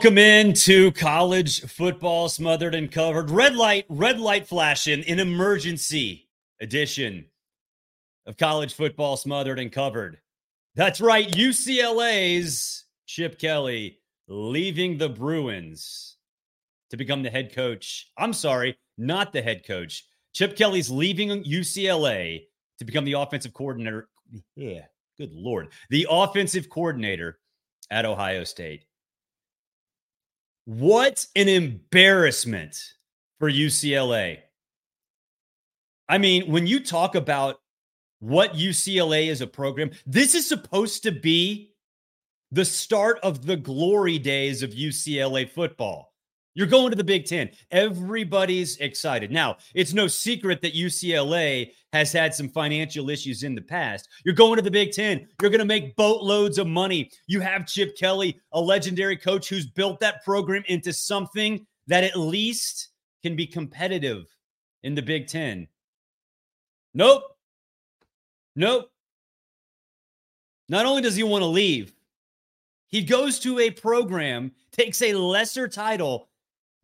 Welcome into college football smothered and covered. Red light, red light flashing, an emergency edition of college football smothered and covered. That's right, UCLA's Chip Kelly leaving the Bruins to become the head coach. I'm sorry, not the head coach. Chip Kelly's leaving UCLA to become the offensive coordinator. Yeah, good Lord. The offensive coordinator at Ohio State. What an embarrassment for UCLA. I mean, when you talk about what UCLA is a program, this is supposed to be the start of the glory days of UCLA football. You're going to the Big Ten. Everybody's excited. Now, it's no secret that UCLA has had some financial issues in the past. You're going to the Big Ten. You're going to make boatloads of money. You have Chip Kelly, a legendary coach who's built that program into something that at least can be competitive in the Big Ten. Nope. Nope. Not only does he want to leave, he goes to a program, takes a lesser title,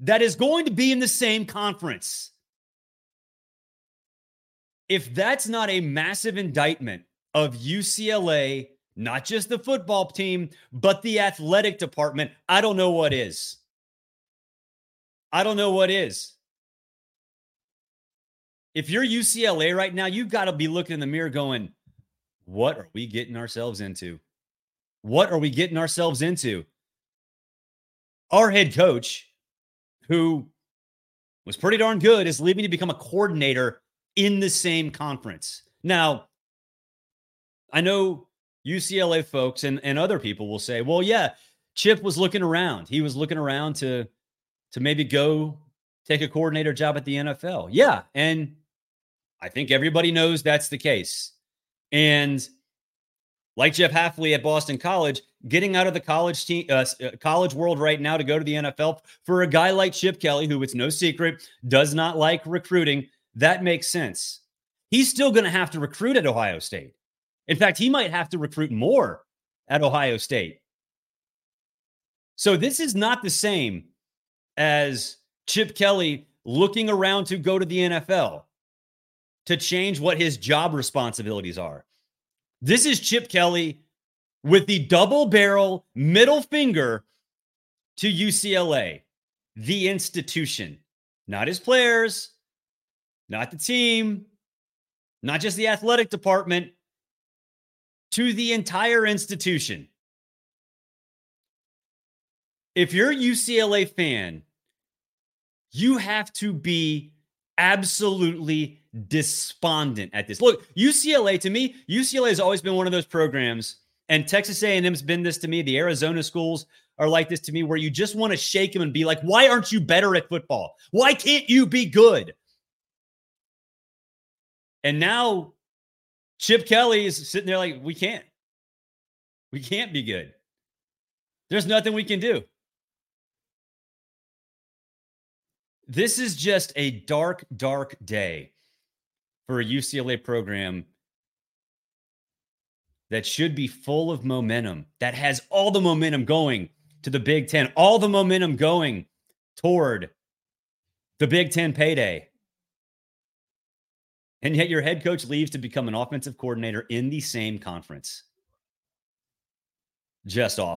that is going to be in the same conference. If that's not a massive indictment of UCLA, not just the football team, but the athletic department, I don't know what is. I don't know what is. If you're UCLA right now, you've got to be looking in the mirror going, what are we getting ourselves into? What are we getting ourselves into? Our head coach who was pretty darn good, is leaving to become a coordinator in the same conference. Now, I know UCLA folks and, and other people will say, well, yeah, Chip was looking around. He was looking around to to maybe go take a coordinator job at the NFL. Yeah. And I think everybody knows that's the case. And like Jeff Hafley at Boston College, getting out of the college team, uh, uh, college world right now to go to the NFL for a guy like Chip Kelly, who it's no secret does not like recruiting. That makes sense. He's still going to have to recruit at Ohio State. In fact, he might have to recruit more at Ohio State. So this is not the same as Chip Kelly looking around to go to the NFL to change what his job responsibilities are. This is Chip Kelly with the double barrel middle finger to UCLA, the institution, not his players, not the team, not just the athletic department, to the entire institution. If you're a UCLA fan, you have to be absolutely despondent at this. Look, UCLA to me, UCLA has always been one of those programs, and Texas A&M's been this to me. The Arizona schools are like this to me, where you just want to shake them and be like, "Why aren't you better at football? Why can't you be good?" And now Chip Kelly is sitting there like, "We can't, we can't be good. There's nothing we can do." This is just a dark, dark day for a UCLA program that should be full of momentum, that has all the momentum going to the Big Ten, all the momentum going toward the Big Ten payday. And yet your head coach leaves to become an offensive coordinator in the same conference. Just off.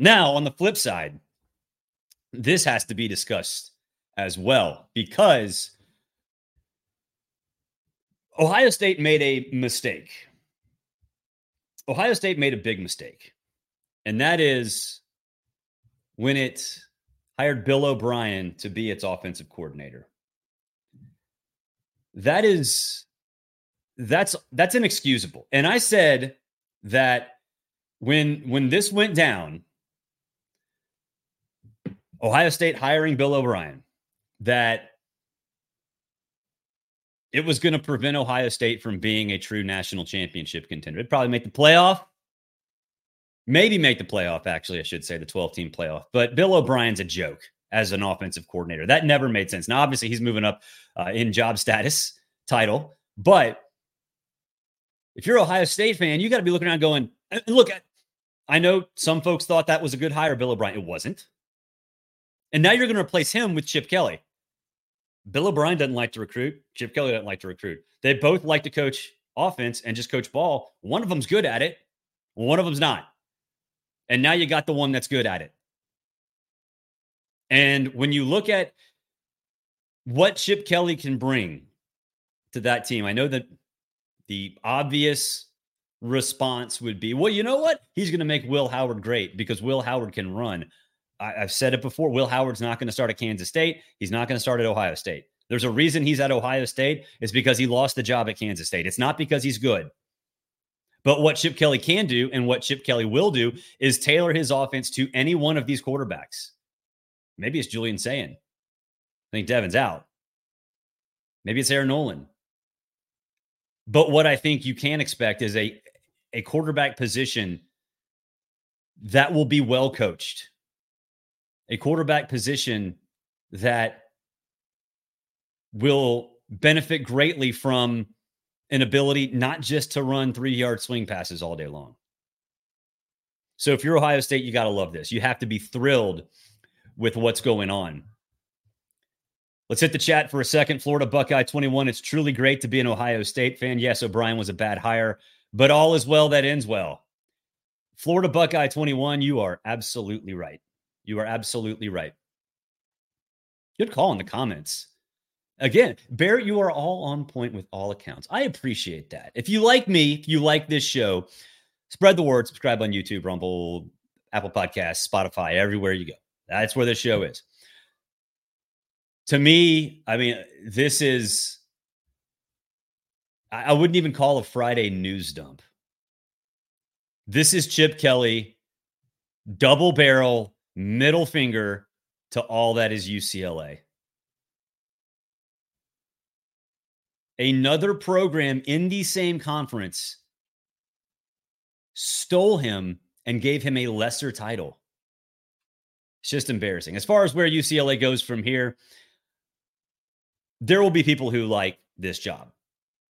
Now, on the flip side, this has to be discussed as well because Ohio State made a mistake. Ohio State made a big mistake, and that is when it hired Bill O'Brien to be its offensive coordinator. That is that's that's inexcusable. And I said that when when this went down, Ohio State hiring Bill O'Brien, that it was going to prevent Ohio State from being a true national championship contender. It'd probably make the playoff, maybe make the playoff, actually, I should say, the 12 team playoff. But Bill O'Brien's a joke as an offensive coordinator. That never made sense. Now, obviously, he's moving up uh, in job status title, but if you're Ohio State fan, you got to be looking around going, look, I know some folks thought that was a good hire, Bill O'Brien. It wasn't. And now you're going to replace him with Chip Kelly. Bill O'Brien doesn't like to recruit. Chip Kelly doesn't like to recruit. They both like to coach offense and just coach ball. One of them's good at it, one of them's not. And now you got the one that's good at it. And when you look at what Chip Kelly can bring to that team, I know that the obvious response would be, well, you know what? He's going to make Will Howard great because Will Howard can run. I, have said it before. Will Howard's not going to start at Kansas State. He's not going to start at Ohio State. There's a reason he's at Ohio State. It's because he lost the job at Kansas State. It's not because he's good. But what Chip Kelly can do and what Chip Kelly will do is tailor his offense to any one of these quarterbacks. Maybe it's Julian Sayin. I think Devin's out. Maybe it's Air Noland. But what I think you can expect is a a quarterback position that will be well coached a quarterback position that will benefit greatly from an ability not just to run three yard swing passes all day long. So if you're Ohio State, you got to love this. You have to be thrilled with what's going on. Let's hit the chat for a second. Florida Buckeye 21. It's truly great to be an Ohio State fan. Yes, O'Brien was a bad hire, but all is well that ends well. Florida Buckeye 21, you are absolutely right. You are absolutely right. Good call in the comments. Again, Barrett, you are all on point with all accounts. I appreciate that. If you like me, if you like this show, spread the word, subscribe on YouTube, Rumble, Apple Podcasts, Spotify, everywhere you go. That's where this show is. To me, I mean, this is, I wouldn't even call a Friday news dump. This is Chip Kelly, double barrel middle finger to all that is UCLA. Another program in the same conference stole him and gave him a lesser title. It's just embarrassing. As far as where UCLA goes from here, there will be people who like this job,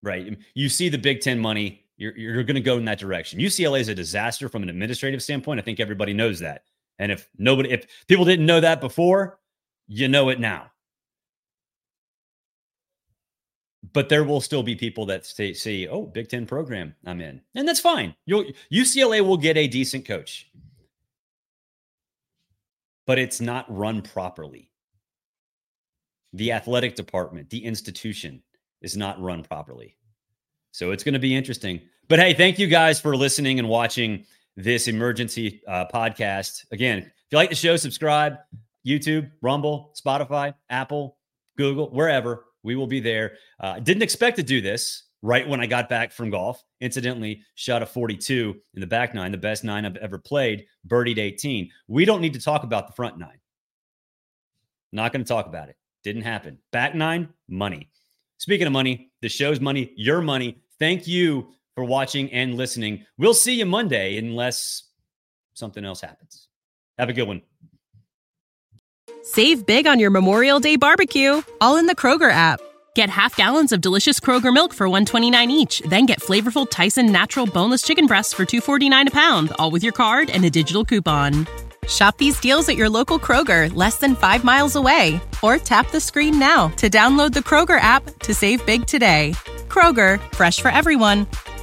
right? You see the Big Ten money, you're, you're going to go in that direction. UCLA is a disaster from an administrative standpoint. I think everybody knows that. And if nobody, if people didn't know that before, you know it now. but there will still be people that say, see, oh, Big Ten program, I'm in, and that's fine. You'll, UCLA will get a decent coach, but it's not run properly. The athletic department, the institution, is not run properly. So it's going to be interesting. But hey, thank you guys for listening and watching this emergency uh, podcast. Again, if you like the show, subscribe. YouTube, Rumble, Spotify, Apple, Google, wherever. We will be there. Uh, didn't expect to do this right when I got back from golf. Incidentally, shot a 42 in the back nine, the best nine I've ever played, birdied 18. We don't need to talk about the front nine. Not going to talk about it. Didn't happen. Back nine, money. Speaking of money, the show's money, your money. Thank you for watching and listening. We'll see you Monday unless something else happens. Have a good one. Save big on your Memorial Day barbecue, all in the Kroger app. Get half gallons of delicious Kroger milk for 129 each, then get flavorful Tyson natural boneless chicken breasts for 249 a pound, all with your card and a digital coupon. Shop these deals at your local Kroger, less than 5 miles away, or tap the screen now to download the Kroger app to save big today. Kroger, fresh for everyone.